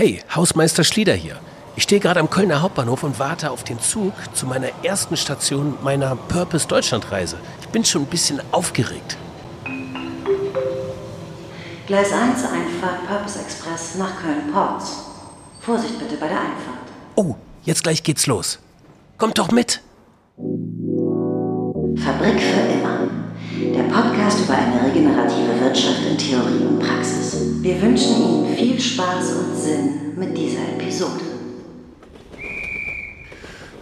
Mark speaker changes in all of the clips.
Speaker 1: Hey, Hausmeister Schlieder hier. Ich stehe gerade am Kölner Hauptbahnhof und warte auf den Zug zu meiner ersten Station meiner Purpose Deutschlandreise. Ich bin schon ein bisschen aufgeregt.
Speaker 2: Gleis 1 Einfahrt Purpose Express nach Köln-Ports. Vorsicht bitte bei der Einfahrt.
Speaker 1: Oh, jetzt gleich geht's los. Kommt doch mit.
Speaker 2: Fabrik für immer. Der Podcast über eine regenerative Wirtschaft in Theorie und Praxis. Wir wünschen Ihnen viel Spaß und Sinn mit dieser Episode.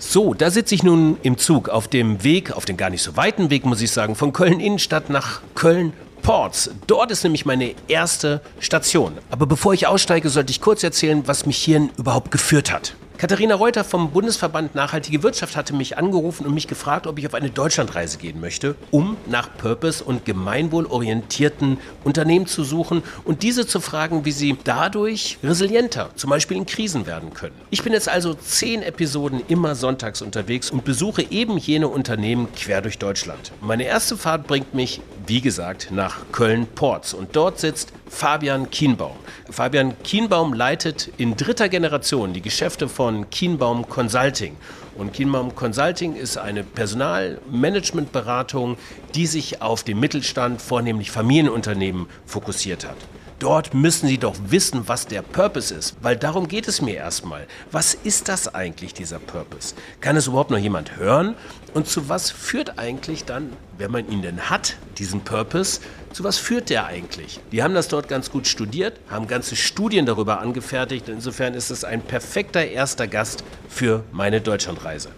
Speaker 1: So, da sitze ich nun im Zug auf dem Weg, auf dem gar nicht so weiten Weg, muss ich sagen, von Köln Innenstadt nach Köln Ports. Dort ist nämlich meine erste Station. Aber bevor ich aussteige, sollte ich kurz erzählen, was mich hierhin überhaupt geführt hat. Katharina Reuter vom Bundesverband Nachhaltige Wirtschaft hatte mich angerufen und mich gefragt, ob ich auf eine Deutschlandreise gehen möchte, um nach Purpose und gemeinwohlorientierten Unternehmen zu suchen und diese zu fragen, wie sie dadurch resilienter, zum Beispiel in Krisen werden können. Ich bin jetzt also zehn Episoden immer sonntags unterwegs und besuche eben jene Unternehmen quer durch Deutschland. Meine erste Fahrt bringt mich, wie gesagt, nach Köln-Ports und dort sitzt Fabian Kienbaum. Fabian Kienbaum leitet in dritter Generation die Geschäfte von Kienbaum Consulting. Und Kienbaum Consulting ist eine Personalmanagementberatung, die sich auf den Mittelstand, vornehmlich Familienunternehmen, fokussiert hat. Dort müssen Sie doch wissen, was der Purpose ist, weil darum geht es mir erstmal. Was ist das eigentlich, dieser Purpose? Kann es überhaupt noch jemand hören? Und zu was führt eigentlich dann, wenn man ihn denn hat, diesen Purpose, zu was führt der eigentlich? Die haben das dort ganz gut studiert, haben ganze Studien darüber angefertigt. Insofern ist es ein perfekter erster Gast für meine Deutschlandreise.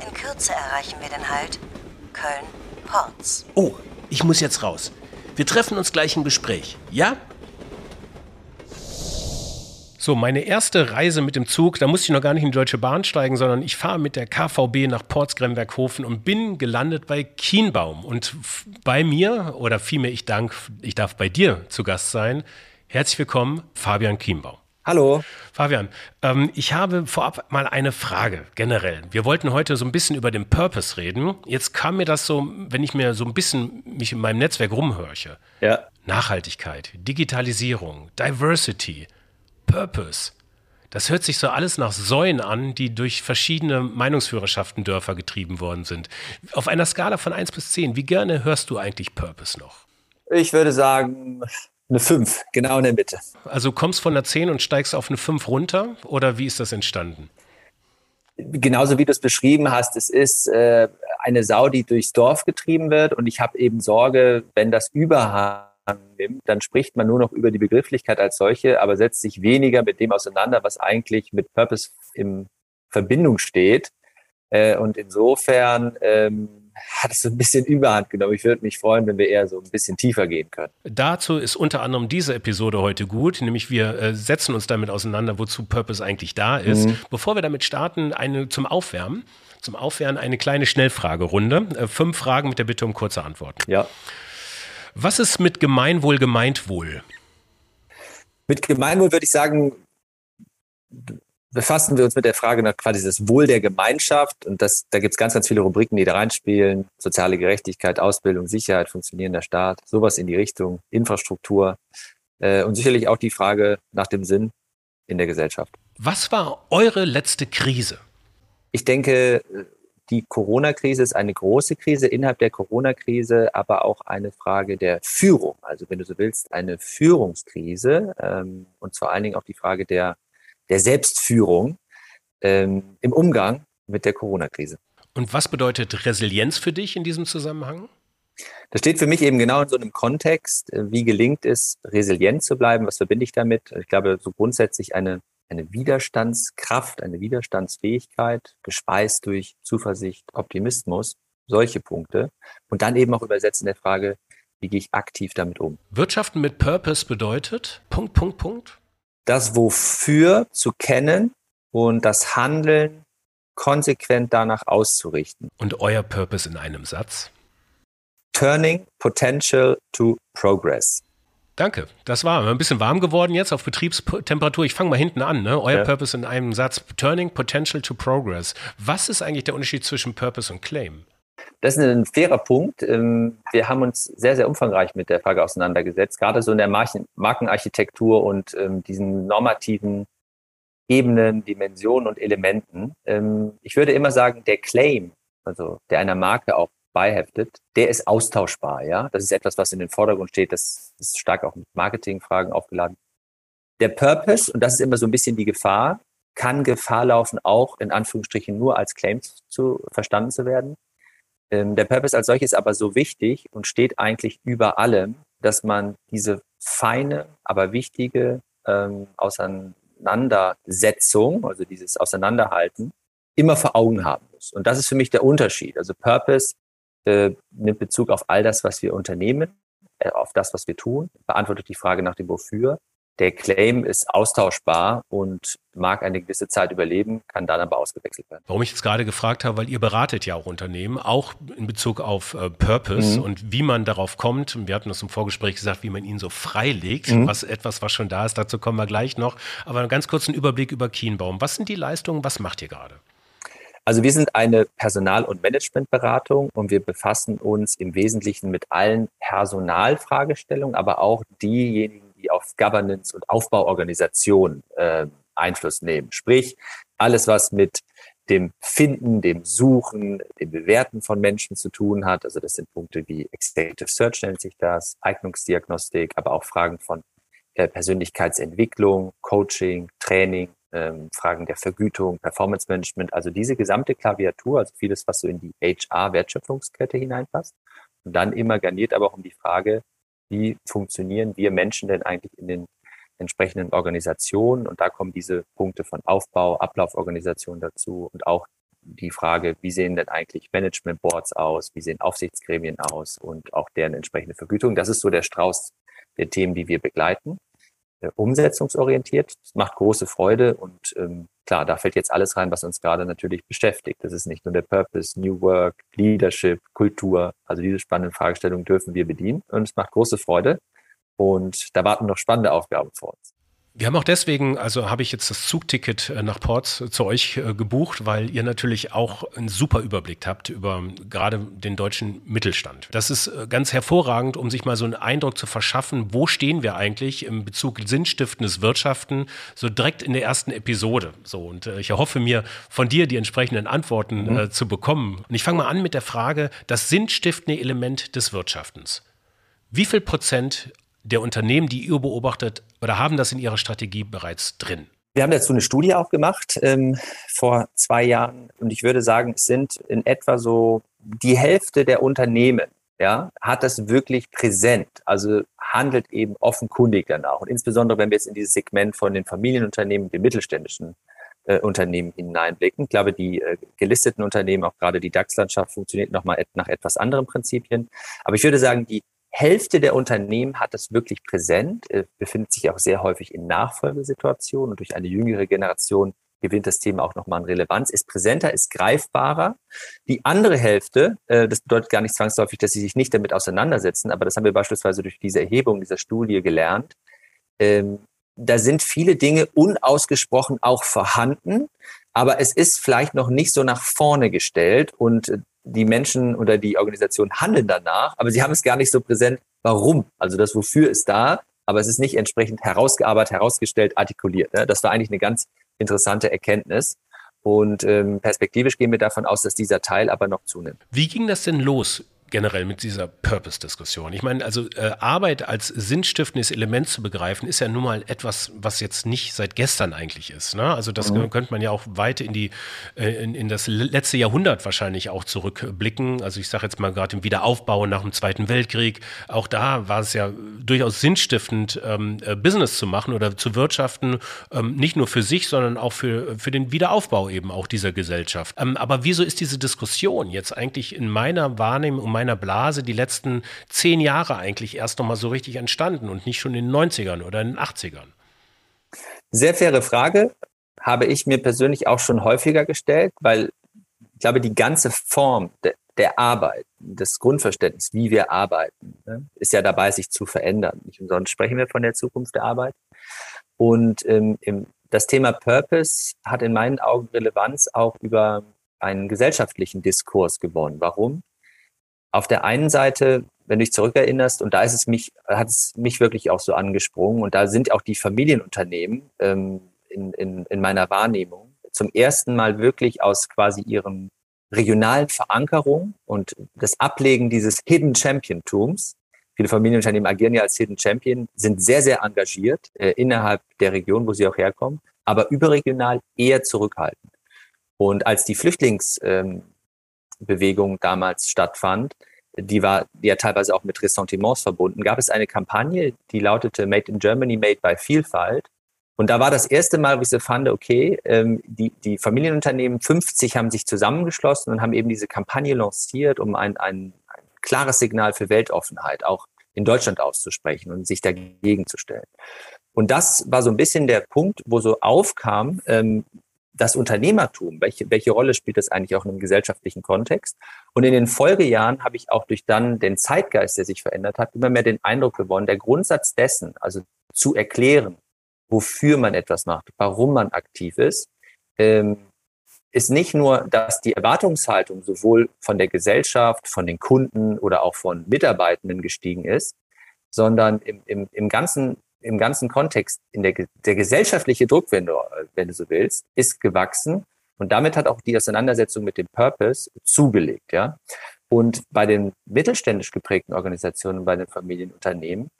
Speaker 2: In Kürze erreichen wir den Halt Köln-Ports.
Speaker 1: Oh, ich muss jetzt raus. Wir treffen uns gleich im Gespräch. Ja? So, meine erste Reise mit dem Zug, da musste ich noch gar nicht in die Deutsche Bahn steigen, sondern ich fahre mit der KVB nach Portsgremberghofen und bin gelandet bei Kienbaum. Und bei mir, oder vielmehr ich dank, ich darf bei dir zu Gast sein. Herzlich willkommen, Fabian Kienbaum.
Speaker 3: Hallo.
Speaker 1: Fabian, ähm, ich habe vorab mal eine Frage generell. Wir wollten heute so ein bisschen über den Purpose reden. Jetzt kam mir das so, wenn ich mir so ein bisschen mich in meinem Netzwerk rumhörche.
Speaker 3: Ja.
Speaker 1: Nachhaltigkeit, Digitalisierung, Diversity, Purpose. Das hört sich so alles nach Säulen an, die durch verschiedene Meinungsführerschaften Dörfer getrieben worden sind. Auf einer Skala von 1 bis 10, wie gerne hörst du eigentlich Purpose noch?
Speaker 3: Ich würde sagen, eine 5, genau in der Mitte.
Speaker 1: Also kommst von einer 10 und steigst auf eine 5 runter oder wie ist das entstanden?
Speaker 3: Genauso wie du es beschrieben hast, es ist äh, eine Sau, die durchs Dorf getrieben wird und ich habe eben Sorge, wenn das Überhang nimmt, dann spricht man nur noch über die Begrifflichkeit als solche, aber setzt sich weniger mit dem auseinander, was eigentlich mit Purpose in Verbindung steht. Äh, und insofern ähm, hat es so ein bisschen Überhand genommen. Ich würde mich freuen, wenn wir eher so ein bisschen tiefer gehen können.
Speaker 1: Dazu ist unter anderem diese Episode heute gut, nämlich wir äh, setzen uns damit auseinander, wozu Purpose eigentlich da ist. Mhm. Bevor wir damit starten, eine zum Aufwärmen. Zum Aufwärmen eine kleine Schnellfragerunde. Äh, fünf Fragen mit der Bitte um kurze Antworten.
Speaker 3: Ja.
Speaker 1: Was ist mit Gemeinwohl gemeint wohl?
Speaker 3: Mit Gemeinwohl würde ich sagen, befassen wir uns mit der Frage nach quasi das Wohl der Gemeinschaft. Und das, da gibt es ganz, ganz viele Rubriken, die da reinspielen. Soziale Gerechtigkeit, Ausbildung, Sicherheit, funktionierender Staat, sowas in die Richtung, Infrastruktur. Äh, und sicherlich auch die Frage nach dem Sinn in der Gesellschaft.
Speaker 1: Was war eure letzte Krise?
Speaker 3: Ich denke, die Corona-Krise ist eine große Krise, innerhalb der Corona-Krise aber auch eine Frage der Führung. Also wenn du so willst, eine Führungskrise ähm, und vor allen Dingen auch die Frage der, der Selbstführung ähm, im Umgang mit der Corona-Krise.
Speaker 1: Und was bedeutet Resilienz für dich in diesem Zusammenhang?
Speaker 3: Das steht für mich eben genau in so einem Kontext. Wie gelingt es, resilient zu bleiben? Was verbinde ich damit? Ich glaube, so grundsätzlich eine eine Widerstandskraft, eine Widerstandsfähigkeit, gespeist durch Zuversicht, Optimismus, solche Punkte. Und dann eben auch übersetzen der Frage, wie gehe ich aktiv damit um?
Speaker 1: Wirtschaften mit Purpose bedeutet, Punkt, Punkt, Punkt.
Speaker 3: Das Wofür zu kennen und das Handeln konsequent danach auszurichten.
Speaker 1: Und euer Purpose in einem Satz?
Speaker 3: Turning Potential to Progress.
Speaker 1: Danke. Das war ein bisschen warm geworden jetzt auf Betriebstemperatur. Ich fange mal hinten an. Ne? Euer ja. Purpose in einem Satz. Turning Potential to Progress. Was ist eigentlich der Unterschied zwischen Purpose und Claim?
Speaker 3: Das ist ein fairer Punkt. Ähm, wir haben uns sehr, sehr umfangreich mit der Frage auseinandergesetzt, gerade so in der Markenarchitektur und ähm, diesen normativen Ebenen, Dimensionen und Elementen. Ähm, ich würde immer sagen, der Claim, also der einer Marke auch beiheftet, der ist austauschbar. Ja, das ist etwas, was in den Vordergrund steht. Das ist stark auch mit Marketingfragen aufgeladen. Der Purpose, und das ist immer so ein bisschen die Gefahr, kann Gefahr laufen, auch in Anführungsstrichen nur als Claim zu verstanden zu werden. Ähm, der Purpose als solches ist aber so wichtig und steht eigentlich über allem, dass man diese feine, aber wichtige ähm, Auseinandersetzung, also dieses Auseinanderhalten, immer vor Augen haben muss. Und das ist für mich der Unterschied. Also Purpose äh, nimmt Bezug auf all das, was wir unternehmen, äh, auf das, was wir tun, beantwortet die Frage nach dem Wofür der Claim ist austauschbar und mag eine gewisse Zeit überleben, kann dann aber ausgewechselt werden.
Speaker 1: Warum ich jetzt gerade gefragt habe, weil ihr beratet ja auch Unternehmen, auch in Bezug auf äh, Purpose mhm. und wie man darauf kommt. Wir hatten das im Vorgespräch gesagt, wie man ihn so freilegt, mhm. was etwas, was schon da ist, dazu kommen wir gleich noch. Aber einen ganz kurzen Überblick über Kienbaum. Was sind die Leistungen? Was macht ihr gerade?
Speaker 3: Also wir sind eine Personal- und Managementberatung und wir befassen uns im Wesentlichen mit allen Personalfragestellungen, aber auch diejenigen die auf Governance und Aufbauorganisation äh, Einfluss nehmen. Sprich, alles, was mit dem Finden, dem Suchen, dem Bewerten von Menschen zu tun hat. Also das sind Punkte wie Executive Search nennt sich das, Eignungsdiagnostik, aber auch Fragen von äh, Persönlichkeitsentwicklung, Coaching, Training, ähm, Fragen der Vergütung, Performance Management. Also diese gesamte Klaviatur, also vieles, was so in die HR-Wertschöpfungskette hineinpasst. Und dann immer garniert aber auch um die Frage, wie funktionieren wir Menschen denn eigentlich in den entsprechenden Organisationen? Und da kommen diese Punkte von Aufbau, Ablauforganisation dazu und auch die Frage, wie sehen denn eigentlich Management Boards aus? Wie sehen Aufsichtsgremien aus? Und auch deren entsprechende Vergütung. Das ist so der Strauß der Themen, die wir begleiten. Äh, umsetzungsorientiert. Das macht große Freude und ähm, klar, da fällt jetzt alles rein, was uns gerade natürlich beschäftigt. Das ist nicht nur der Purpose, New Work, Leadership, Kultur. Also diese spannenden Fragestellungen dürfen wir bedienen und es macht große Freude. Und da warten noch spannende Aufgaben vor uns.
Speaker 1: Wir haben auch deswegen, also habe ich jetzt das Zugticket äh, nach Ports zu euch äh, gebucht, weil ihr natürlich auch einen super Überblick habt über gerade den deutschen Mittelstand. Das ist äh, ganz hervorragend, um sich mal so einen Eindruck zu verschaffen, wo stehen wir eigentlich im Bezug sinnstiftendes Wirtschaften, so direkt in der ersten Episode. So, und ich erhoffe mir von dir die entsprechenden Antworten mhm. äh, zu bekommen. Und ich fange mal an mit der Frage, das sinnstiftende Element des Wirtschaftens. Wie viel Prozent der Unternehmen, die ihr beobachtet, oder haben das in ihrer Strategie bereits drin?
Speaker 3: Wir haben dazu eine Studie auch gemacht ähm, vor zwei Jahren und ich würde sagen, es sind in etwa so die Hälfte der Unternehmen, ja, hat das wirklich präsent, also handelt eben offenkundig danach. Und insbesondere, wenn wir jetzt in dieses Segment von den Familienunternehmen, den mittelständischen äh, Unternehmen hineinblicken. Ich glaube, die äh, gelisteten Unternehmen, auch gerade die DAX-Landschaft, funktioniert nochmal et nach etwas anderen Prinzipien. Aber ich würde sagen, die Hälfte der Unternehmen hat das wirklich präsent, äh, befindet sich auch sehr häufig in Nachfolgesituationen und durch eine jüngere Generation gewinnt das Thema auch nochmal an Relevanz, ist präsenter, ist greifbarer. Die andere Hälfte, äh, das bedeutet gar nicht zwangsläufig, dass sie sich nicht damit auseinandersetzen, aber das haben wir beispielsweise durch diese Erhebung dieser Studie gelernt. Ähm, da sind viele Dinge unausgesprochen auch vorhanden, aber es ist vielleicht noch nicht so nach vorne gestellt und äh, die Menschen oder die Organisation handeln danach, aber sie haben es gar nicht so präsent, warum. Also das Wofür ist da, aber es ist nicht entsprechend herausgearbeitet, herausgestellt, artikuliert. Ne? Das war eigentlich eine ganz interessante Erkenntnis. Und ähm, perspektivisch gehen wir davon aus, dass dieser Teil aber noch zunimmt.
Speaker 1: Wie ging das denn los generell mit dieser Purpose-Diskussion. Ich meine, also äh, Arbeit als sinnstiftendes Element zu begreifen, ist ja nun mal etwas, was jetzt nicht seit gestern eigentlich ist. Ne? Also das mhm. könnte man ja auch weit in die äh, in, in das letzte Jahrhundert wahrscheinlich auch zurückblicken. Also ich sage jetzt mal gerade im Wiederaufbau nach dem Zweiten Weltkrieg. Auch da war es ja durchaus sinnstiftend, ähm, äh, Business zu machen oder zu wirtschaften, ähm, nicht nur für sich, sondern auch für, für den Wiederaufbau eben auch dieser Gesellschaft. Ähm, aber wieso ist diese Diskussion jetzt eigentlich in meiner Wahrnehmung, um meiner Blase die letzten zehn Jahre eigentlich erst nochmal so richtig entstanden und nicht schon in den 90ern oder in den 80ern?
Speaker 3: Sehr faire Frage. Habe ich mir persönlich auch schon häufiger gestellt, weil ich glaube, die ganze Form de, der Arbeit, das Grundverständnis, wie wir arbeiten, ne, ist ja dabei, sich zu verändern. Nicht umsonst sprechen wir von der Zukunft der Arbeit. Und ähm, das Thema Purpose hat in meinen Augen Relevanz auch über einen gesellschaftlichen Diskurs gewonnen. Warum? Auf der einen Seite, wenn du dich zurückerinnerst, und da ist es mich, hat es mich wirklich auch so angesprungen, und da sind auch die Familienunternehmen ähm, in, in, in meiner Wahrnehmung zum ersten Mal wirklich aus quasi ihrem regionalen Verankerung und das Ablegen dieses Hidden Champion-Tums. Viele Familienunternehmen agieren ja als Hidden Champion, sind sehr, sehr engagiert äh, innerhalb der Region, wo sie auch herkommen, aber überregional eher zurückhaltend. Und als die Flüchtlingsbewegung ähm, damals stattfand, die war ja teilweise auch mit Ressentiments verbunden, gab es eine Kampagne, die lautete Made in Germany, Made by Vielfalt. Und da war das erste Mal, wo ich so fand, okay, ähm, die, die Familienunternehmen 50 haben sich zusammengeschlossen und haben eben diese Kampagne lanciert, um ein, ein, ein klares Signal für Weltoffenheit auch in Deutschland auszusprechen und sich dagegen zu stellen. Und das war so ein bisschen der Punkt, wo so aufkam, ähm, das Unternehmertum, welche, welche Rolle spielt das eigentlich auch in einem gesellschaftlichen Kontext? Und in den Folgejahren habe ich auch durch dann den Zeitgeist, der sich verändert hat, immer mehr den Eindruck gewonnen, der Grundsatz dessen, also zu erklären, wofür man etwas macht, warum man aktiv ist, ähm, ist nicht nur, dass die Erwartungshaltung sowohl von der Gesellschaft, von den Kunden oder auch von Mitarbeitenden gestiegen ist, sondern im, im, im ganzen im ganzen Kontext, in der, der gesellschaftliche Druck, wenn du, wenn du so willst, ist gewachsen. Und damit hat auch die Auseinandersetzung mit dem Purpose zugelegt, ja. Und bei den mittelständisch geprägten Organisationen, bei den Familienunternehmen,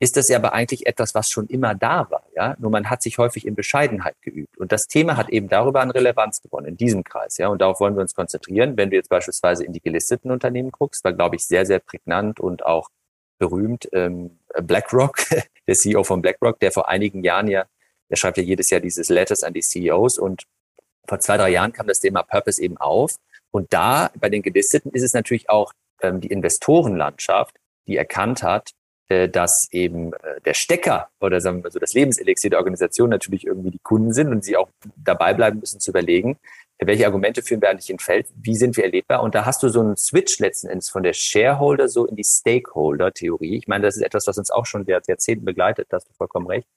Speaker 3: ist das ja aber eigentlich etwas, was schon immer da war, ja. Nur man hat sich häufig in Bescheidenheit geübt. Und das Thema hat eben darüber an Relevanz gewonnen, in diesem Kreis, ja. Und darauf wollen wir uns konzentrieren. Wenn du jetzt beispielsweise in die gelisteten Unternehmen guckst, war, glaube ich, sehr, sehr prägnant und auch berühmt, ähm, BlackRock, der CEO von BlackRock, der vor einigen Jahren ja, der schreibt ja jedes Jahr dieses Letters an die CEOs und vor zwei, drei Jahren kam das Thema Purpose eben auf. Und da bei den Gelisteten ist es natürlich auch ähm, die Investorenlandschaft, die erkannt hat, äh, dass eben äh, der Stecker oder sagen wir so das Lebenselixier der Organisation natürlich irgendwie die Kunden sind und sie auch dabei bleiben müssen zu überlegen, welche Argumente führen wir eigentlich in Feld, wie sind wir erlebbar? Und da hast du so einen Switch letzten Endes von der Shareholder so in die Stakeholder-Theorie. Ich meine, das ist etwas, was uns auch schon seit Jahrzehnten begleitet, da hast du vollkommen recht.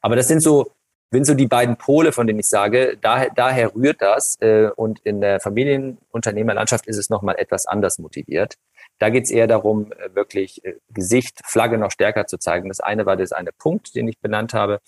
Speaker 3: Aber das sind so, sind so die beiden Pole, von denen ich sage, daher, daher rührt das. Äh, und in der Familienunternehmerlandschaft ist es nochmal etwas anders motiviert. Da geht es eher darum, äh, wirklich äh, Gesicht, Flagge noch stärker zu zeigen. Das eine war das eine Punkt, den ich benannt habe.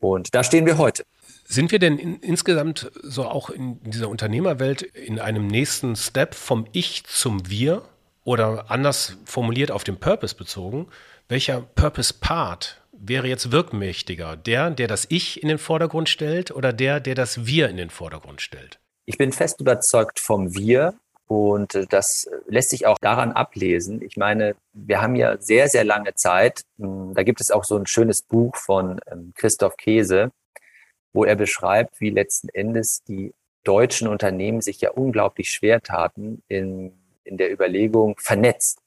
Speaker 3: Und da stehen wir heute.
Speaker 1: Sind wir denn in, insgesamt so auch in dieser Unternehmerwelt in einem nächsten Step vom Ich zum Wir oder anders formuliert auf den Purpose bezogen? Welcher Purpose-Part wäre jetzt wirkmächtiger? Der, der das Ich in den Vordergrund stellt oder der, der das Wir in den Vordergrund stellt?
Speaker 3: Ich bin fest überzeugt vom Wir und äh, das lässt sich auch daran ablesen. Ich meine, wir haben ja sehr, sehr lange Zeit. Hm, da gibt es auch so ein schönes Buch von ähm, Christoph Käse, wo er beschreibt, wie letzten Endes die deutschen Unternehmen sich ja unglaublich schwer taten in, in der Überlegung, vernetzt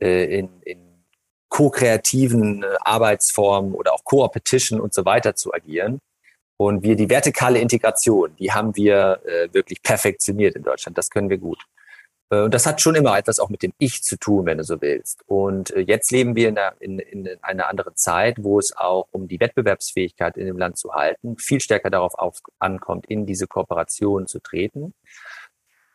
Speaker 3: äh, in, in ko-kreativen äh, Arbeitsformen oder auch Co-Opetition und so weiter zu agieren. Und wir die vertikale Integration, die haben wir äh, wirklich perfektioniert in Deutschland. Das können wir gut. Äh, und das hat schon immer etwas auch mit dem Ich zu tun, wenn du so willst. Und äh, jetzt leben wir in einer, in, in einer anderen Zeit, wo es auch um die Wettbewerbsfähigkeit in dem Land zu halten, viel stärker darauf auf, ankommt, in diese Kooperation zu treten.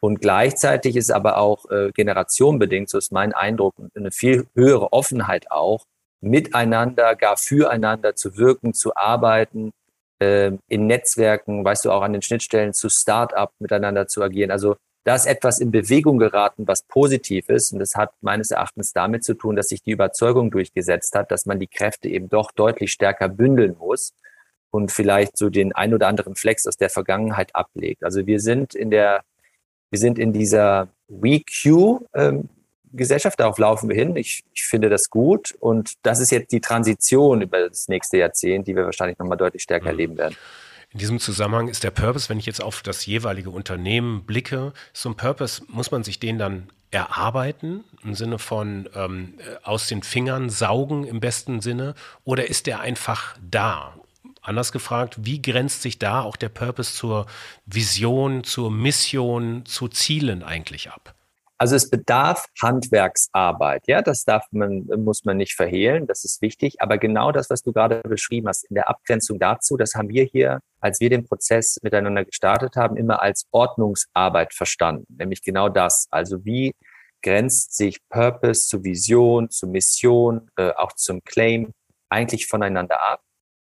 Speaker 3: Und gleichzeitig ist aber auch äh, generationenbedingt, so ist mein Eindruck, eine viel höhere Offenheit auch, miteinander, gar füreinander zu wirken, zu arbeiten, äh, in Netzwerken, weißt du, auch an den Schnittstellen zu Start-up miteinander zu agieren. Also da ist etwas in Bewegung geraten, was positiv ist. Und das hat meines Erachtens damit zu tun, dass sich die Überzeugung durchgesetzt hat, dass man die Kräfte eben doch deutlich stärker bündeln muss und vielleicht so den ein oder anderen Flex aus der Vergangenheit ablegt. Also wir sind in der, wir sind in dieser WeQ, ähm, Gesellschaft, darauf laufen wir hin. Ich, ich finde das gut. Und das ist jetzt die Transition über das nächste Jahrzehnt, die wir wahrscheinlich nochmal deutlich stärker mhm. erleben werden.
Speaker 1: In diesem Zusammenhang ist der Purpose, wenn ich jetzt auf das jeweilige Unternehmen blicke, so ein Purpose, muss man sich den dann erarbeiten, im Sinne von ähm, aus den Fingern saugen im besten Sinne, oder ist der einfach da? Anders gefragt, wie grenzt sich da auch der Purpose zur Vision, zur Mission, zu Zielen eigentlich ab?
Speaker 3: Also es bedarf Handwerksarbeit. Ja, das darf man, muss man nicht verhehlen. Das ist wichtig. Aber genau das, was du gerade beschrieben hast, in der Abgrenzung dazu, das haben wir hier, als wir den Prozess miteinander gestartet haben, immer als Ordnungsarbeit verstanden. Nämlich genau das. Also wie grenzt sich Purpose zu Vision, zu Mission, äh, auch zum Claim eigentlich voneinander ab?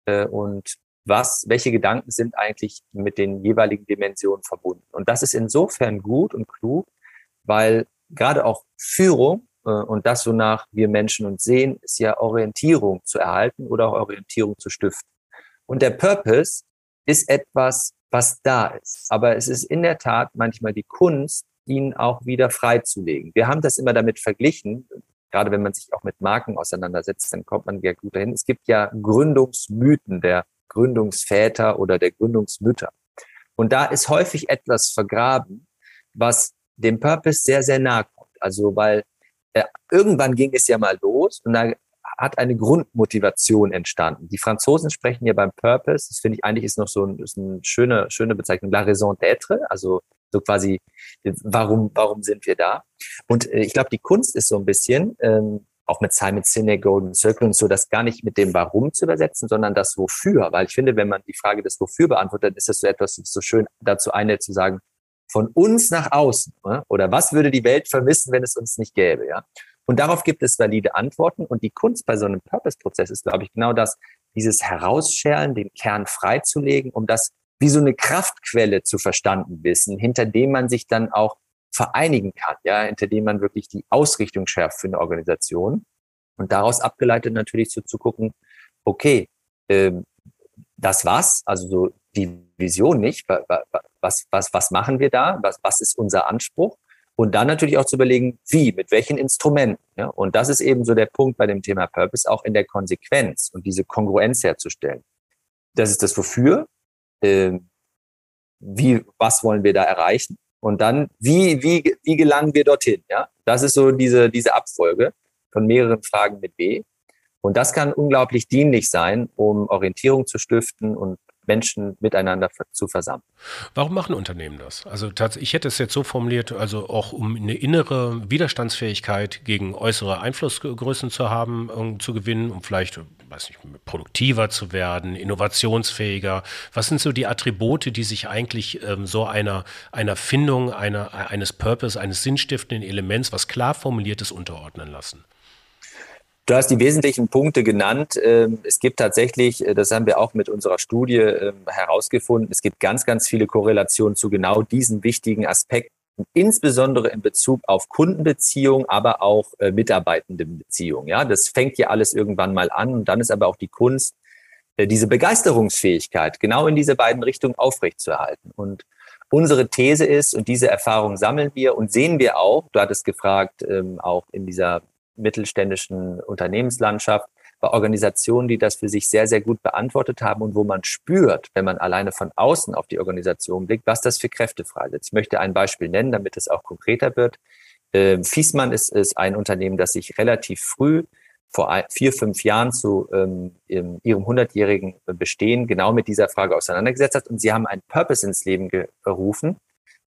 Speaker 3: Äh, und was, welche Gedanken sind eigentlich mit den jeweiligen Dimensionen verbunden. Und das ist insofern gut und klug, weil gerade auch Führung äh, und das, wonach wir Menschen uns sehen, ist ja Orientierung zu erhalten oder auch Orientierung zu stiften. Und der Purpose ist etwas, was da ist. Aber es ist in der Tat manchmal die Kunst, ihn auch wieder freizulegen. Wir haben das immer damit verglichen, gerade wenn man sich auch mit Marken auseinandersetzt, dann kommt man ja gut dahin. Es gibt ja Gründungsmythen der Gründungsväter oder der Gründungsmütter. Und da ist häufig etwas vergraben, was dem Purpose sehr, sehr nahe kommt. Also, weil äh, irgendwann ging es ja mal los und da hat eine Grundmotivation entstanden. Die Franzosen sprechen ja beim Purpose, das finde ich eigentlich ist noch so ein, ist eine schöne, schöne Bezeichnung, la raison d'être, also so quasi, warum, warum sind wir da? Und äh, ich glaube, die Kunst ist so ein bisschen, ähm, auch mit Simon Sinek, Golden Circle und so, das gar nicht mit dem Warum zu übersetzen, sondern das Wofür. Weil ich finde, wenn man die Frage des Wofür beantwortet, ist das so etwas so schön dazu eine zu sagen, von uns nach außen. Oder was würde die Welt vermissen, wenn es uns nicht gäbe? Ja? Und darauf gibt es valide Antworten. Und die Kunst bei so einem Purpose-Prozess ist, glaube ich, genau das, dieses Herausscheren, den Kern freizulegen, um das wie so eine Kraftquelle zu verstanden wissen, hinter dem man sich dann auch vereinigen kann, ja, hinter dem man wirklich die Ausrichtung schärft für eine Organisation. Und daraus abgeleitet natürlich so zu gucken, okay, ähm, das was, also so die Vision nicht, was, was, was machen wir da, was, was ist unser Anspruch und dann natürlich auch zu überlegen, wie, mit welchen Instrumenten. Ja? Und das ist eben so der Punkt bei dem Thema Purpose, auch in der Konsequenz und diese Kongruenz herzustellen. Das ist das Wofür, äh, wie, was wollen wir da erreichen? Und dann, wie, wie, wie gelangen wir dorthin? Ja, das ist so diese, diese Abfolge von mehreren Fragen mit B. Und das kann unglaublich dienlich sein, um Orientierung zu stiften und Menschen miteinander zu versammeln.
Speaker 1: Warum machen Unternehmen das? Also ich hätte es jetzt so formuliert, also auch um eine innere Widerstandsfähigkeit gegen äußere Einflussgrößen zu haben, um zu gewinnen, um vielleicht, weiß nicht, produktiver zu werden, innovationsfähiger. Was sind so die Attribute, die sich eigentlich ähm, so einer, einer Findung einer, eines Purpose, eines sinnstiftenden Elements, was klar formuliert ist, unterordnen lassen?
Speaker 3: Du hast die wesentlichen Punkte genannt. Ähm, es gibt tatsächlich, äh, das haben wir auch mit unserer Studie ähm, herausgefunden, es gibt ganz, ganz viele Korrelationen zu genau diesen wichtigen Aspekten, insbesondere in Bezug auf Kundenbeziehungen, aber auch äh, Mitarbeitendenbeziehungen. Ja, das fängt ja alles irgendwann mal an und dann ist aber auch die Kunst, äh, diese Begeisterungsfähigkeit genau in diese beiden Richtungen aufrechtzuerhalten. Und unsere These ist, und diese Erfahrung sammeln wir und sehen wir auch, du hattest gefragt, ähm, auch in dieser mittelständischen Unternehmenslandschaft, bei Organisationen, die das für sich sehr, sehr gut beantwortet haben und wo man spürt, wenn man alleine von außen auf die Organisation blickt, was das für Kräfte freisetzt. Ich möchte ein Beispiel nennen, damit es auch konkreter wird. Ähm, Fiesmann ist, ist ein Unternehmen, das sich relativ früh vor vier, fünf Jahren zu ähm, ihrem hundertjährigen Bestehen genau mit dieser Frage auseinandergesetzt hat. Und sie haben einen Purpose ins Leben gerufen,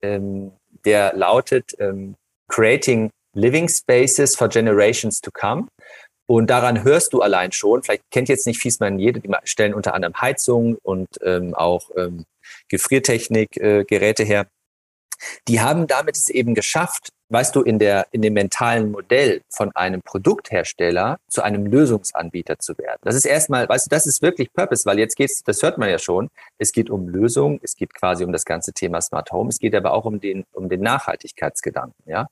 Speaker 3: ähm, der lautet ähm, Creating Living Spaces for Generations to Come. Und daran hörst du allein schon, vielleicht kennt jetzt nicht Fiesmann jede, die stellen unter anderem Heizung und ähm, auch ähm, Gefriertechnik-Geräte äh, her. Die haben damit es eben geschafft, weißt du, in der, in dem mentalen Modell von einem Produkthersteller zu einem Lösungsanbieter zu werden. Das ist erstmal, weißt du, das ist wirklich Purpose, weil jetzt geht's, das hört man ja schon, es geht um Lösung, es geht quasi um das ganze Thema Smart Home, es geht aber auch um den, um den Nachhaltigkeitsgedanken, ja.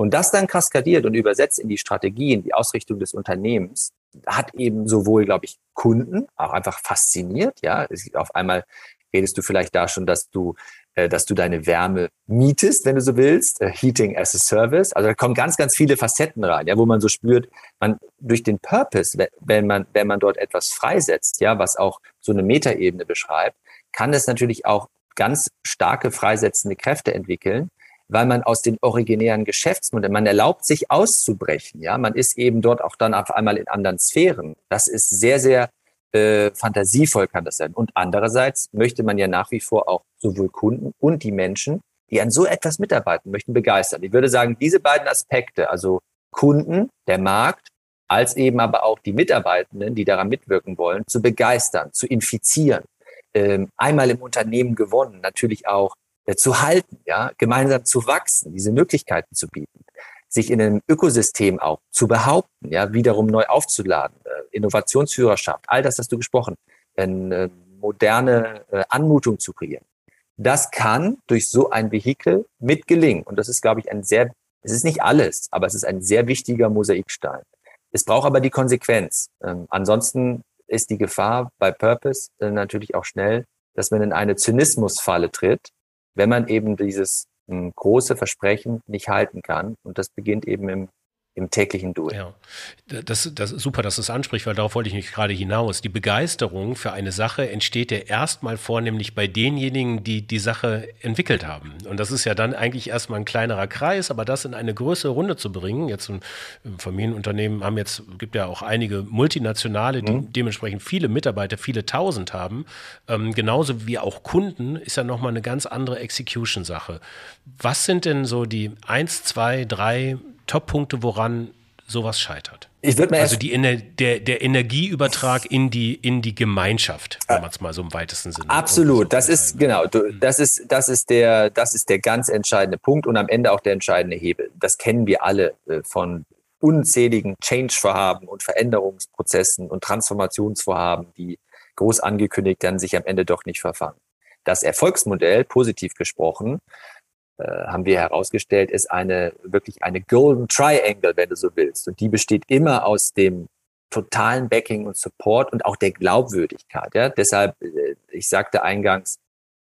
Speaker 3: Und das dann kaskadiert und übersetzt in die Strategie, in die Ausrichtung des Unternehmens, hat eben sowohl, glaube ich, Kunden auch einfach fasziniert. Ja, auf einmal redest du vielleicht da schon, dass du, äh, dass du deine Wärme mietest, wenn du so willst, äh, Heating as a Service. Also da kommen ganz, ganz viele Facetten rein, ja, wo man so spürt, man durch den Purpose, wenn man, wenn man dort etwas freisetzt, ja, was auch so eine Metaebene beschreibt, kann es natürlich auch ganz starke freisetzende Kräfte entwickeln, weil man aus den originären Geschäftsmodellen, man erlaubt sich auszubrechen, ja, man ist eben dort auch dann auf einmal in anderen Sphären. Das ist sehr, sehr äh, fantasievoll kann das sein. Und andererseits möchte man ja nach wie vor auch sowohl Kunden und die Menschen, die an so etwas mitarbeiten möchten, begeistern. Ich würde sagen, diese beiden Aspekte, also Kunden, der Markt, als eben aber auch die Mitarbeitenden, die daran mitwirken wollen, zu begeistern, zu infizieren, ähm, einmal im Unternehmen gewonnen, natürlich auch zu halten, ja, gemeinsam zu wachsen, diese Möglichkeiten zu bieten, sich in einem Ökosystem auch zu behaupten, ja, wiederum neu aufzuladen, äh, Innovationsführerschaft, all das hast du gesprochen, ein, äh, moderne äh, Anmutung zu kreieren. Das kann durch so ein Vehikel mit gelingen. Und das ist, glaube ich, ein sehr, es ist nicht alles, aber es ist ein sehr wichtiger Mosaikstein. Es braucht aber die Konsequenz. Ähm, ansonsten ist die Gefahr bei Purpose äh, natürlich auch schnell, dass man in eine Zynismusfalle tritt, wenn man eben dieses äh, große Versprechen nicht halten kann. Und das beginnt eben im im täglichen Doing.
Speaker 1: Ja, das, das ist super, dass du es ansprichst, weil darauf wollte ich nicht gerade hinaus. Die Begeisterung für eine Sache entsteht ja erstmal vornehmlich bei denjenigen, die die Sache entwickelt haben. Und das ist ja dann eigentlich erstmal ein kleinerer Kreis, aber das in eine größere Runde zu bringen, jetzt ein Familienunternehmen haben jetzt, gibt ja auch einige multinationale, die mhm. dementsprechend viele Mitarbeiter, viele tausend haben, ähm, genauso wie auch Kunden, ist ja nochmal eine ganz andere Execution-Sache. Was sind denn so die eins, zwei, drei Top-Punkte, woran sowas scheitert?
Speaker 3: Ich würde
Speaker 1: also die der, der Energieübertrag in die in die Gemeinschaft, wenn man es mal so im weitesten Sinne.
Speaker 3: Absolut, das ist genau, du, das ist das ist der das ist der ganz entscheidende Punkt und am Ende auch der entscheidende Hebel. Das kennen wir alle äh, von unzähligen Change-Vorhaben und Veränderungsprozessen und Transformationsvorhaben, die groß angekündigt dann sich am Ende doch nicht verfangen. Das Erfolgsmodell, positiv gesprochen, haben wir herausgestellt, ist eine wirklich eine Golden Triangle, wenn du so willst. Und die besteht immer aus dem totalen Backing und Support und auch der Glaubwürdigkeit. Ja? Deshalb, äh, ich sagte eingangs,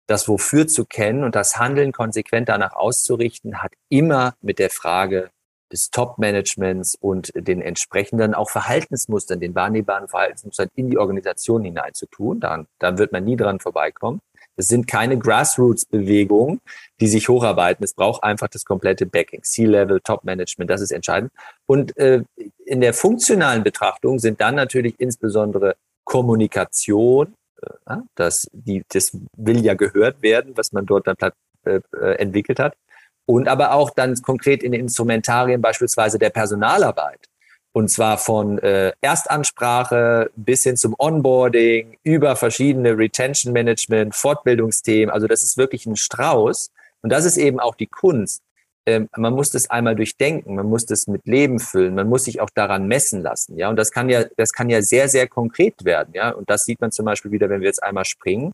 Speaker 3: das Wofür zu kennen und das Handeln konsequent danach auszurichten, hat immer mit der Frage des Top-Managements und den entsprechenden auch Verhaltensmustern, den wahrnehmbaren Verhaltensmustern in die Organisation hinein zu tun. Dann, dann wird man nie dran vorbeikommen. Es sind keine Grassroots-Bewegungen, die sich hocharbeiten. Es braucht einfach das komplette Backing, C-Level, Top-Management, das ist entscheidend. Und äh, in der funktionalen Betrachtung sind dann natürlich insbesondere Kommunikation, äh, das, die, das will ja gehört werden, was man dort dann äh, äh, entwickelt hat. Und aber auch dann konkret in den Instrumentarien beispielsweise der Personalarbeit. Und zwar von äh, Erstansprache bis hin zum Onboarding, über verschiedene Retention Management, Fortbildungsthemen. Also das ist wirklich ein Strauß. Und das ist eben auch die Kunst. Ähm, man muss das einmal durchdenken, man muss das mit Leben füllen, man muss sich auch daran messen lassen. Ja, und das kann ja, das kann ja sehr, sehr konkret werden. Ja, und das sieht man zum Beispiel wieder, wenn wir jetzt einmal springen.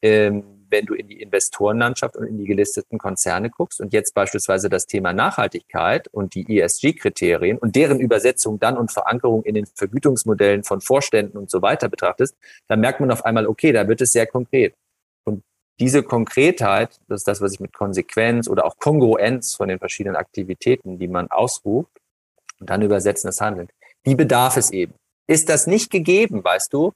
Speaker 3: Ähm, wenn du in die Investorenlandschaft und in die gelisteten Konzerne guckst und jetzt beispielsweise das Thema Nachhaltigkeit und die ESG-Kriterien und deren Übersetzung dann und Verankerung in den Vergütungsmodellen von Vorständen und so weiter betrachtest, dann merkt man auf einmal, okay, da wird es sehr konkret. Und diese Konkretheit, das ist das, was ich mit Konsequenz oder auch Kongruenz von den verschiedenen Aktivitäten, die man ausruft und dann übersetzen das Handeln, die bedarf es eben. Ist das nicht gegeben, weißt du,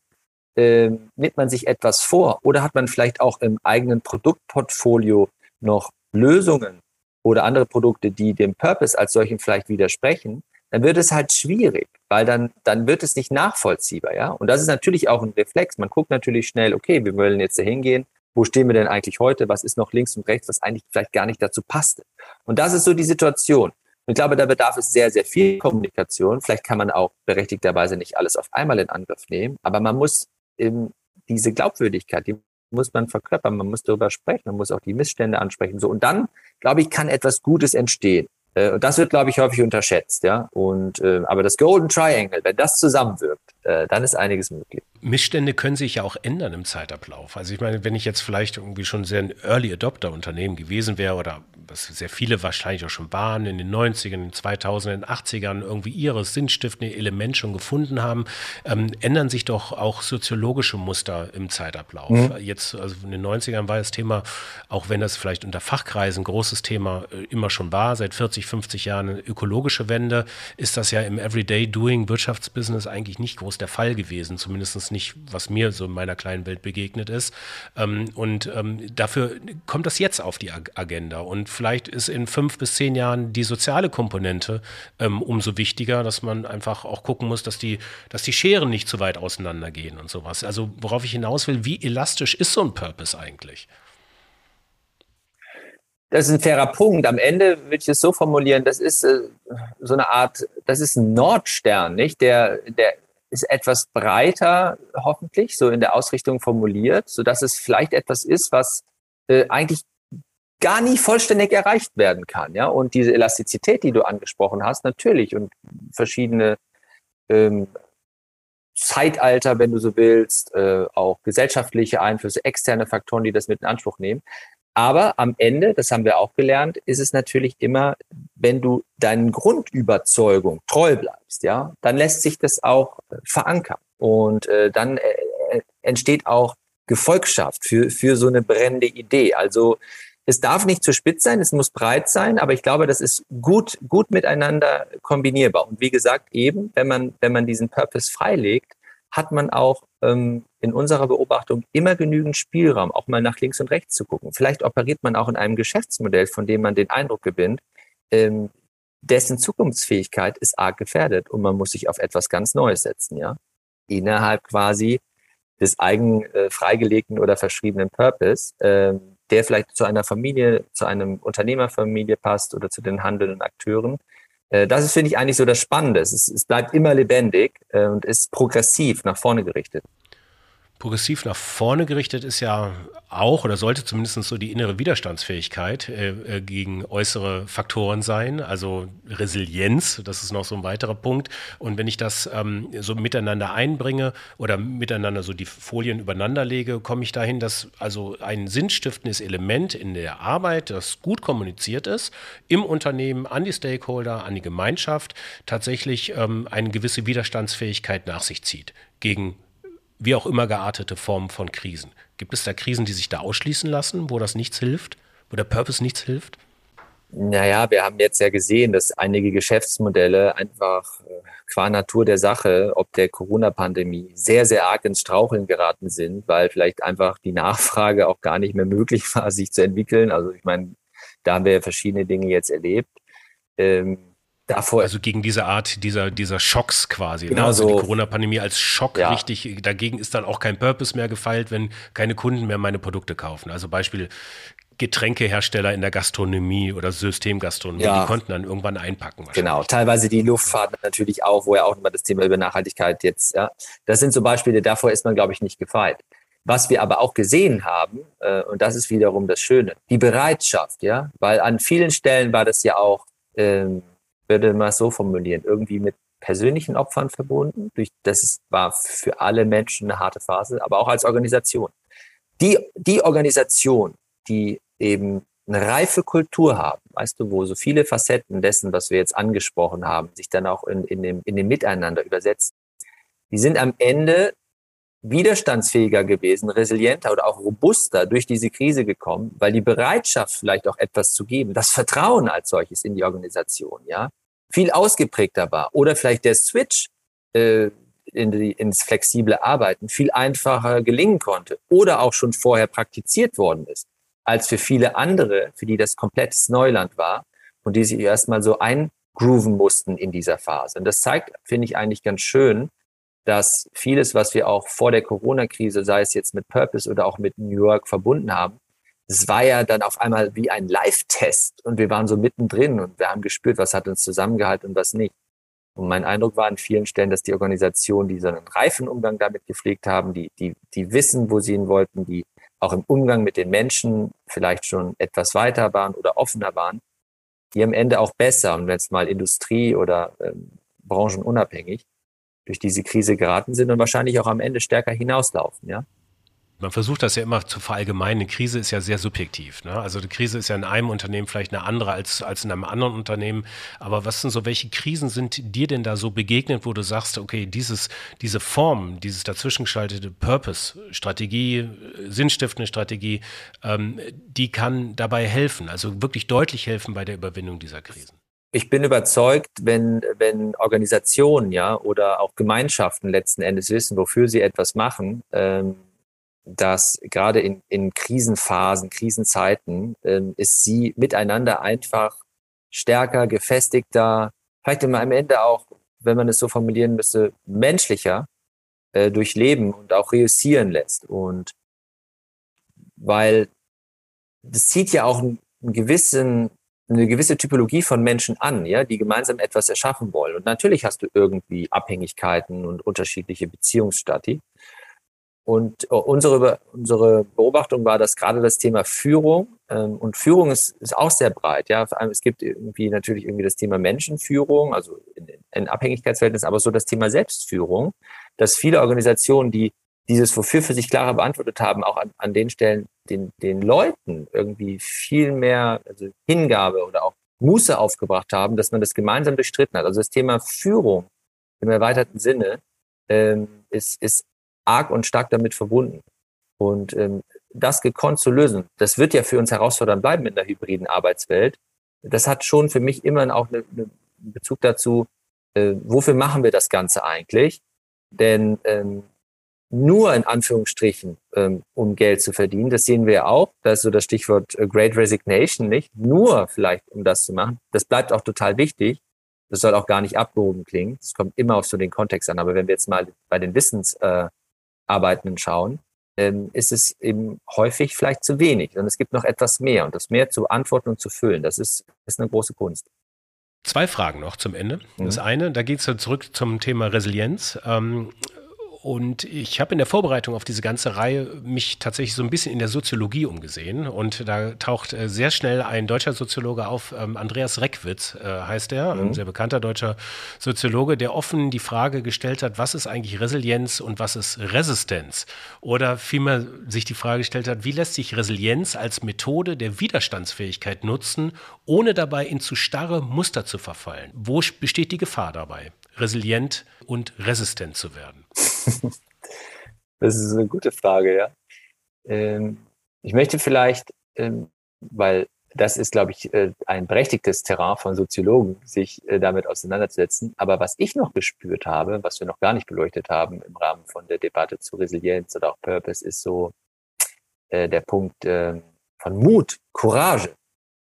Speaker 3: äh, nimmt man sich etwas vor oder hat man vielleicht auch im eigenen Produktportfolio noch Lösungen oder andere Produkte, die dem Purpose als solchen vielleicht widersprechen, dann wird es halt schwierig, weil dann, dann wird es nicht nachvollziehbar, ja. Und das ist natürlich auch ein Reflex. Man guckt natürlich schnell, okay, wir wollen jetzt da hingehen. Wo stehen wir denn eigentlich heute? Was ist noch links und rechts, was eigentlich vielleicht gar nicht dazu passte? Und das ist so die Situation. Und ich glaube, da bedarf es sehr, sehr viel Kommunikation. Vielleicht kann man auch berechtigterweise nicht alles auf einmal in Angriff nehmen, aber man muss eben diese Glaubwürdigkeit, die muss man verkörpern, man muss darüber sprechen, man muss auch die Missstände ansprechen. So und dann, glaube ich, kann etwas Gutes entstehen. Äh, und das wird, glaube ich, häufig unterschätzt, ja. Und äh, aber das Golden Triangle, wenn das zusammenwirkt, äh, dann ist einiges möglich.
Speaker 1: Missstände können sich ja auch ändern im Zeitablauf. Also ich meine, wenn ich jetzt vielleicht irgendwie schon sehr ein Early Adopter Unternehmen gewesen wäre oder was sehr viele wahrscheinlich auch schon waren, in den 90ern, in den 2000ern, in den 80ern irgendwie ihre sinnstiftende Element schon gefunden haben, ähm, ändern sich doch auch soziologische Muster im Zeitablauf. Mhm. Jetzt, also in den 90ern war das Thema, auch wenn das vielleicht unter Fachkreisen ein großes Thema äh, immer schon war, seit 40, 50 Jahren eine ökologische Wende, ist das ja im Everyday Doing Wirtschaftsbusiness eigentlich nicht groß der Fall gewesen, zumindest nicht, was mir so in meiner kleinen Welt begegnet ist. Ähm, und ähm, dafür kommt das jetzt auf die Agenda und vielleicht ist in fünf bis zehn Jahren die soziale Komponente ähm, umso wichtiger, dass man einfach auch gucken muss, dass die, dass die Scheren nicht zu weit auseinandergehen und sowas. Also worauf ich hinaus will, wie elastisch ist so ein Purpose eigentlich?
Speaker 3: Das ist ein fairer Punkt. Am Ende würde ich es so formulieren, das ist äh, so eine Art, das ist ein Nordstern, nicht? Der, der ist etwas breiter, hoffentlich, so in der Ausrichtung formuliert, so dass es vielleicht etwas ist, was äh, eigentlich gar nie vollständig erreicht werden kann. Ja? Und diese Elastizität, die du angesprochen hast, natürlich und verschiedene ähm, Zeitalter, wenn du so willst, äh, auch gesellschaftliche Einflüsse, externe Faktoren, die das mit in Anspruch nehmen. Aber am Ende, das haben wir auch gelernt, ist es natürlich immer, wenn du deinen Grundüberzeugung treu bleibst, ja, dann lässt sich das auch äh, verankern. Und äh, dann äh, äh, entsteht auch Gefolgschaft für, für so eine brennende Idee. Also es darf nicht zu spitz sein, es muss breit sein, aber ich glaube, das ist gut, gut miteinander kombinierbar. Und wie gesagt, eben, wenn man, wenn man diesen Purpose freilegt, hat man auch ähm, in unserer Beobachtung immer genügend Spielraum, auch mal nach links und rechts zu gucken. Vielleicht operiert man auch in einem Geschäftsmodell, von dem man den Eindruck gewinnt, ähm, dessen Zukunftsfähigkeit ist arg gefährdet und man muss sich auf etwas ganz Neues setzen, ja. Innerhalb quasi des eigen äh, freigelegten oder verschriebenen Purpose, äh, der vielleicht zu einer Familie, zu einem Unternehmerfamilie passt oder zu den handelnden Akteuren, das ist, finde ich, eigentlich so das Spannende. Es, ist, es bleibt immer lebendig äh, und ist progressiv nach vorne gerichtet
Speaker 1: progressiv nach vorne gerichtet ist ja auch oder sollte zumindest so die innere Widerstandsfähigkeit äh, äh, gegen äußere Faktoren sein, also Resilienz, das ist noch so ein weiterer Punkt. Und wenn ich das ähm, so miteinander einbringe oder miteinander so die Folien übereinander lege, komme ich dahin, dass also ein sinnstiftendes Element in der Arbeit, das gut kommuniziert ist, im Unternehmen, an die Stakeholder, an die Gemeinschaft, tatsächlich ähm, eine gewisse Widerstandsfähigkeit nach sich zieht gegen wie auch immer geartete Formen von Krisen. Gibt es da Krisen, die sich da ausschließen lassen, wo das nichts hilft, wo der Purpose nichts hilft?
Speaker 3: Naja, wir haben jetzt ja gesehen, dass einige Geschäftsmodelle einfach äh, qua Natur der Sache, ob der Corona-Pandemie, sehr, sehr arg ins Straucheln geraten sind, weil vielleicht einfach die Nachfrage auch gar nicht mehr möglich war, sich zu entwickeln. Also ich meine, da haben wir ja verschiedene Dinge jetzt erlebt. Ähm,
Speaker 1: davor. Also gegen diese Art dieser, dieser Schocks quasi. Ne? Genau ne? Also so. die Corona-Pandemie als Schock ja. richtig. Dagegen ist dann auch kein Purpose mehr gefeilt, wenn keine Kunden mehr meine Produkte kaufen. Also Beispiel Getränkehersteller in der Gastronomie oder Systemgastronomie, ja. die konnten dann irgendwann einpacken.
Speaker 3: Genau, teilweise die Luftfahrt natürlich auch, wo ja auch immer das Thema über Nachhaltigkeit jetzt, ja. Das sind so Beispiele, davor ist man, glaube ich, nicht gefeit. Was wir aber auch gesehen haben, äh, und das ist wiederum das Schöne, die Bereitschaft, ja, weil an vielen Stellen war das ja auch, ähm, würde mal so formulieren, irgendwie mit persönlichen Opfern verbunden. Durch, das war für alle Menschen eine harte Phase, aber auch als Organisation. Die, die Organisation, die eben eine reife Kultur haben, weißt du, wo so viele Facetten dessen, was wir jetzt angesprochen haben, sich dann auch in, in, dem, in dem Miteinander übersetzen, die sind am Ende widerstandsfähiger gewesen, resilienter oder auch robuster durch diese Krise gekommen, weil die Bereitschaft vielleicht auch etwas zu geben, das Vertrauen als solches in die Organisation, ja, viel ausgeprägter war. Oder vielleicht der Switch äh, in die, ins flexible Arbeiten viel einfacher gelingen konnte oder auch schon vorher praktiziert worden ist, als für viele andere, für die das komplettes Neuland war und die sich erstmal so eingrooven mussten in dieser Phase. Und das zeigt, finde ich eigentlich ganz schön, dass vieles, was wir auch vor der Corona-Krise, sei es jetzt mit Purpose oder auch mit New York verbunden haben, es war ja dann auf einmal wie ein Live-Test und wir waren so mittendrin und wir haben gespürt, was hat uns zusammengehalten und was nicht. Und mein Eindruck war an vielen Stellen, dass die Organisationen, die so einen reifen Umgang damit gepflegt haben, die, die, die wissen, wo sie hin wollten, die auch im Umgang mit den Menschen vielleicht schon etwas weiter waren oder offener waren, die am Ende auch besser, und wenn es mal Industrie oder ähm, branchenunabhängig, durch diese Krise geraten sind und wahrscheinlich auch am Ende stärker hinauslaufen, ja.
Speaker 1: Man versucht das ja immer zu verallgemeinern. Eine Krise ist ja sehr subjektiv. Ne? Also die Krise ist ja in einem Unternehmen vielleicht eine andere als, als in einem anderen Unternehmen. Aber was sind so, welche Krisen sind dir denn da so begegnet, wo du sagst, okay, dieses, diese Form, dieses dazwischengeschaltete Purpose, Strategie, sinnstiftende Strategie, ähm, die kann dabei helfen, also wirklich deutlich helfen bei der Überwindung dieser Krisen?
Speaker 3: Ich bin überzeugt, wenn, wenn Organisationen ja oder auch Gemeinschaften letzten Endes wissen, wofür sie etwas machen, ähm, dass gerade in, in Krisenphasen, Krisenzeiten ähm, ist sie miteinander einfach stärker, gefestigter, vielleicht immer am Ende auch, wenn man es so formulieren müsste, menschlicher äh, durchleben und auch reüssieren lässt. Und weil das zieht ja auch einen, einen gewissen eine gewisse Typologie von Menschen an, ja, die gemeinsam etwas erschaffen wollen. Und natürlich hast du irgendwie Abhängigkeiten und unterschiedliche Beziehungsstati. Und äh, unsere, unsere Beobachtung war, dass gerade das Thema Führung, ähm, und Führung ist, ist auch sehr breit, ja. Es gibt irgendwie natürlich irgendwie das Thema Menschenführung, also in, in Abhängigkeitsverhältnis, aber so das Thema Selbstführung dass viele Organisationen, die dieses Wofür für sich klarer beantwortet haben, auch an, an den Stellen den, den Leuten irgendwie viel mehr also Hingabe oder auch Muße aufgebracht haben, dass man das gemeinsam durchstritten hat. Also das Thema Führung im erweiterten Sinne ähm, ist, ist arg und stark damit verbunden. Und ähm, das gekonnt zu lösen, das wird ja für uns herausfordernd bleiben in der hybriden Arbeitswelt. Das hat schon für mich immer auch einen eine Bezug dazu, äh, wofür machen wir das Ganze eigentlich? Denn ähm, nur in Anführungsstrichen, um Geld zu verdienen, das sehen wir ja auch, das ist so das Stichwort äh, Great Resignation, nicht? Nur vielleicht, um das zu machen. Das bleibt auch total wichtig. Das soll auch gar nicht abgehoben klingen. Das kommt immer auf so den Kontext an. Aber wenn wir jetzt mal bei den Wissensarbeitenden äh, schauen, ähm, ist es eben häufig vielleicht zu wenig. Und es gibt noch etwas mehr. Und das mehr zu antworten und zu füllen, das ist, ist eine große Kunst.
Speaker 1: Zwei Fragen noch zum Ende. Das mhm. eine, da geht es zurück zum Thema Resilienz. Ähm, und ich habe in der Vorbereitung auf diese ganze Reihe mich tatsächlich so ein bisschen in der Soziologie umgesehen. Und da taucht äh, sehr schnell ein deutscher Soziologe auf, ähm, Andreas Reckwitz äh, heißt er, mhm. ein sehr bekannter deutscher Soziologe, der offen die Frage gestellt hat, was ist eigentlich Resilienz und was ist Resistenz? Oder vielmehr sich die Frage gestellt hat, wie lässt sich Resilienz als Methode der Widerstandsfähigkeit nutzen, ohne dabei in zu starre Muster zu verfallen? Wo besteht die Gefahr dabei? Resilient und resistent zu werden?
Speaker 3: Das ist eine gute Frage, ja. Ähm, ich möchte vielleicht, ähm, weil das ist, glaube ich, äh, ein berechtigtes Terrain von Soziologen, sich äh, damit auseinanderzusetzen. Aber was ich noch gespürt habe, was wir noch gar nicht beleuchtet haben im Rahmen von der Debatte zu Resilienz oder auch Purpose, ist so äh, der Punkt ähm, von Mut, Courage.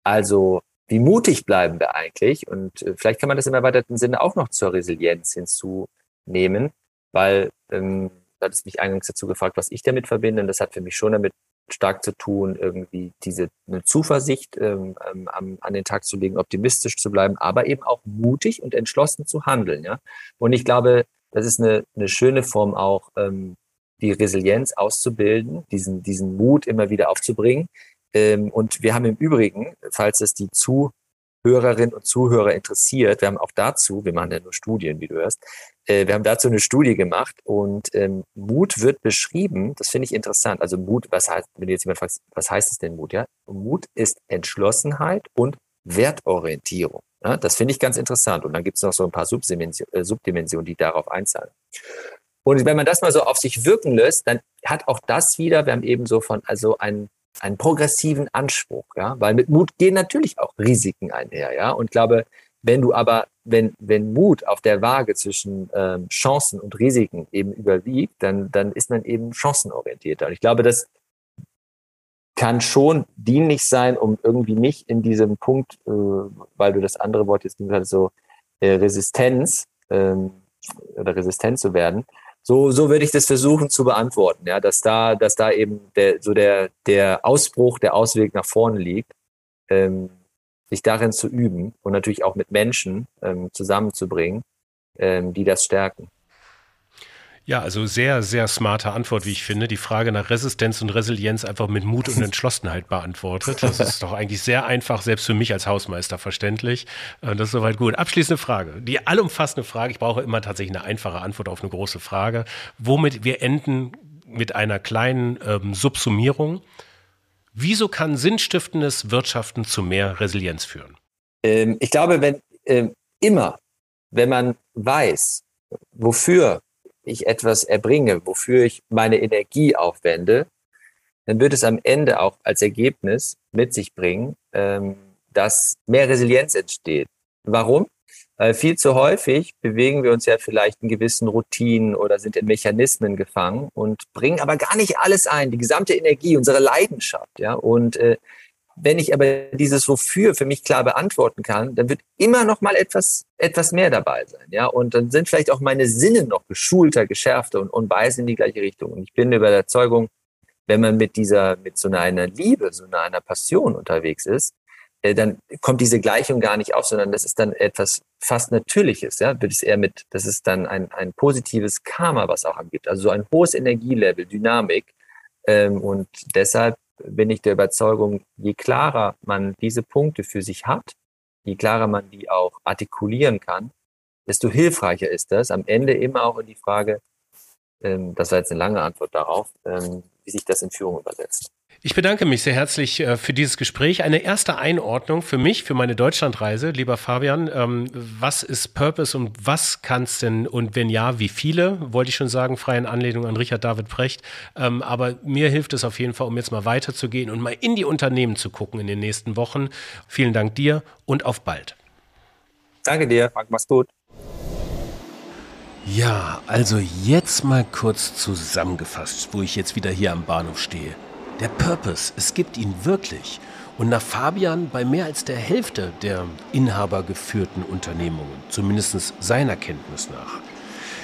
Speaker 3: Also wie mutig bleiben wir eigentlich? Und äh, vielleicht kann man das im erweiterten Sinne auch noch zur Resilienz hinzunehmen, weil ähm, du hattest mich eingangs dazu gefragt, was ich damit verbinde. Und das hat für mich schon damit stark zu tun, irgendwie diese eine Zuversicht ähm, ähm, an den Tag zu legen, optimistisch zu bleiben, aber eben auch mutig und entschlossen zu handeln. Ja? Und ich glaube, das ist eine, eine schöne Form auch, ähm, die Resilienz auszubilden, diesen, diesen Mut immer wieder aufzubringen, ähm, und wir haben im Übrigen, falls es die Zuhörerinnen und Zuhörer interessiert, wir haben auch dazu, wir machen ja nur Studien, wie du hörst, äh, wir haben dazu eine Studie gemacht und ähm, Mut wird beschrieben, das finde ich interessant. Also Mut, was heißt, wenn du jetzt jemand fragst, was heißt es denn Mut? Ja, Mut ist Entschlossenheit und Wertorientierung. Ja, das finde ich ganz interessant. Und dann gibt es noch so ein paar Subdimensionen, äh, Subdimensionen, die darauf einzahlen. Und wenn man das mal so auf sich wirken lässt, dann hat auch das wieder, wir haben eben so von, also ein einen progressiven Anspruch, ja, weil mit Mut gehen natürlich auch Risiken einher, ja, und glaube, wenn du aber, wenn, wenn Mut auf der Waage zwischen ähm, Chancen und Risiken eben überwiegt, dann, dann ist man eben chancenorientierter. Und ich glaube, das kann schon dienlich sein, um irgendwie nicht in diesem Punkt, äh, weil du das andere Wort jetzt gesagt hast, so äh, Resistenz ähm, oder resistent zu werden, so, so würde ich das versuchen zu beantworten, ja, dass da, dass da eben der, so der, der Ausbruch, der Ausweg nach vorne liegt, ähm, sich darin zu üben und natürlich auch mit Menschen ähm, zusammenzubringen, ähm, die das stärken.
Speaker 1: Ja, also sehr, sehr smarte Antwort, wie ich finde. Die Frage nach Resistenz und Resilienz einfach mit Mut und Entschlossenheit beantwortet. Das ist doch eigentlich sehr einfach, selbst für mich als Hausmeister verständlich. Äh, das ist soweit gut. Abschließende Frage. Die allumfassende Frage. Ich brauche immer tatsächlich eine einfache Antwort auf eine große Frage. Womit wir enden mit einer kleinen ähm, Subsumierung. Wieso kann sinnstiftendes Wirtschaften zu mehr Resilienz führen?
Speaker 3: Ähm, ich glaube, wenn ähm, immer, wenn man weiß, wofür ich etwas erbringe, wofür ich meine Energie aufwende, dann wird es am Ende auch als Ergebnis mit sich bringen, ähm, dass mehr Resilienz entsteht. Warum? Weil viel zu häufig bewegen wir uns ja vielleicht in gewissen Routinen oder sind in Mechanismen gefangen und bringen aber gar nicht alles ein, die gesamte Energie, unsere Leidenschaft, ja. Und äh, wenn ich aber dieses Wofür für mich klar beantworten kann, dann wird immer noch mal etwas, etwas mehr dabei sein. Ja, und dann sind vielleicht auch meine Sinne noch geschulter, geschärfter und, und weisen in die gleiche Richtung. Und ich bin über der Überzeugung, wenn man mit dieser, mit so einer Liebe, so einer Passion unterwegs ist, äh, dann kommt diese Gleichung gar nicht auf, sondern das ist dann etwas fast Natürliches, ja, wird es eher mit, das ist dann ein, ein positives Karma, was auch angibt. Also so ein hohes Energielevel, Dynamik. Ähm, und deshalb bin ich der Überzeugung, je klarer man diese Punkte für sich hat, je klarer man die auch artikulieren kann, desto hilfreicher ist das am Ende immer auch in die Frage, ähm, das war jetzt eine lange Antwort darauf, ähm, wie sich das in Führung übersetzt.
Speaker 1: Ich bedanke mich sehr herzlich äh, für dieses Gespräch. Eine erste Einordnung für mich, für meine Deutschlandreise, lieber Fabian. Ähm, was ist Purpose und was kann es denn und wenn ja, wie viele? Wollte ich schon sagen, frei in Anlehnung an Richard David Precht. Ähm, aber mir hilft es auf jeden Fall, um jetzt mal weiterzugehen und mal in die Unternehmen zu gucken in den nächsten Wochen. Vielen Dank dir und auf bald.
Speaker 3: Danke dir, Frank, mach's gut.
Speaker 1: Ja, also jetzt mal kurz zusammengefasst, wo ich jetzt wieder hier am Bahnhof stehe. Der Purpose, es gibt ihn wirklich. Und nach Fabian bei mehr als der Hälfte der inhabergeführten Unternehmungen, zumindest seiner Kenntnis nach.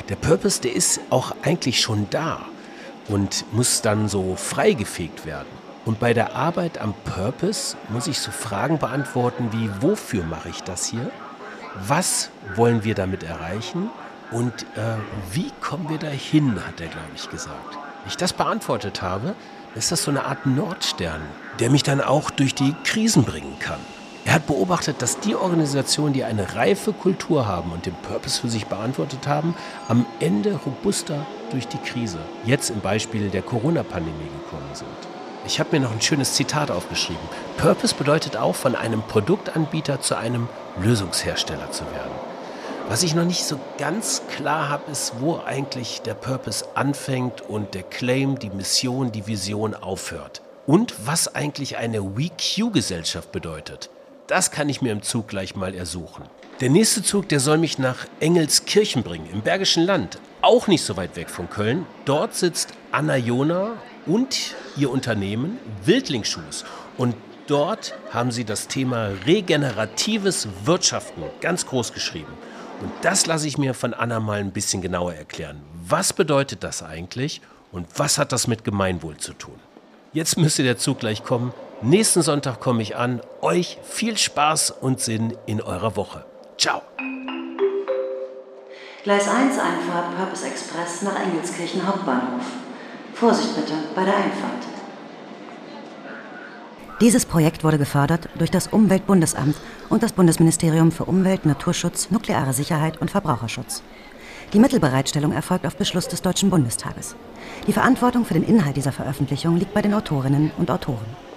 Speaker 1: Der Purpose, der ist auch eigentlich schon da und muss dann so freigefegt werden. Und bei der Arbeit am Purpose muss ich so Fragen beantworten wie, wofür mache ich das hier? Was wollen wir damit erreichen? Und äh, wie kommen wir dahin, hat er, glaube ich, gesagt. Wenn ich das beantwortet habe, ist das so eine Art Nordstern, der mich dann auch durch die Krisen bringen kann. Er hat beobachtet, dass die Organisationen, die eine reife Kultur haben und den Purpose für sich beantwortet haben, am Ende robuster durch die Krise, jetzt im Beispiel der Corona-Pandemie gekommen sind. Ich habe mir noch ein schönes Zitat aufgeschrieben. Purpose bedeutet auch, von einem Produktanbieter zu einem Lösungshersteller zu werden. Was ich noch nicht so ganz klar habe, ist, wo eigentlich der Purpose anfängt und der Claim, die Mission, die Vision aufhört. Und was eigentlich eine WeQ-Gesellschaft bedeutet. Das kann ich mir im Zug gleich mal ersuchen. Der nächste Zug, der soll mich nach Engelskirchen bringen, im Bergischen Land. Auch nicht so weit weg von Köln. Dort sitzt Anna Jona und ihr Unternehmen Wildlingsschuhs. Und dort haben sie das Thema regeneratives Wirtschaften ganz groß geschrieben. Und das lasse ich mir von Anna mal ein bisschen genauer erklären. Was bedeutet das eigentlich und was hat das mit Gemeinwohl zu tun? Jetzt müsste der Zug gleich kommen. Nächsten Sonntag komme ich an. Euch viel Spaß und Sinn in eurer Woche. Ciao.
Speaker 2: Gleis 1 Einfahrt Purpose Express nach Engelskirchen Hauptbahnhof. Vorsicht bitte bei der Einfahrt. Dieses Projekt wurde gefördert durch das Umweltbundesamt und das Bundesministerium für Umwelt, Naturschutz, nukleare Sicherheit und Verbraucherschutz. Die Mittelbereitstellung erfolgt auf Beschluss des Deutschen Bundestages. Die Verantwortung für den Inhalt dieser Veröffentlichung liegt bei den Autorinnen und Autoren.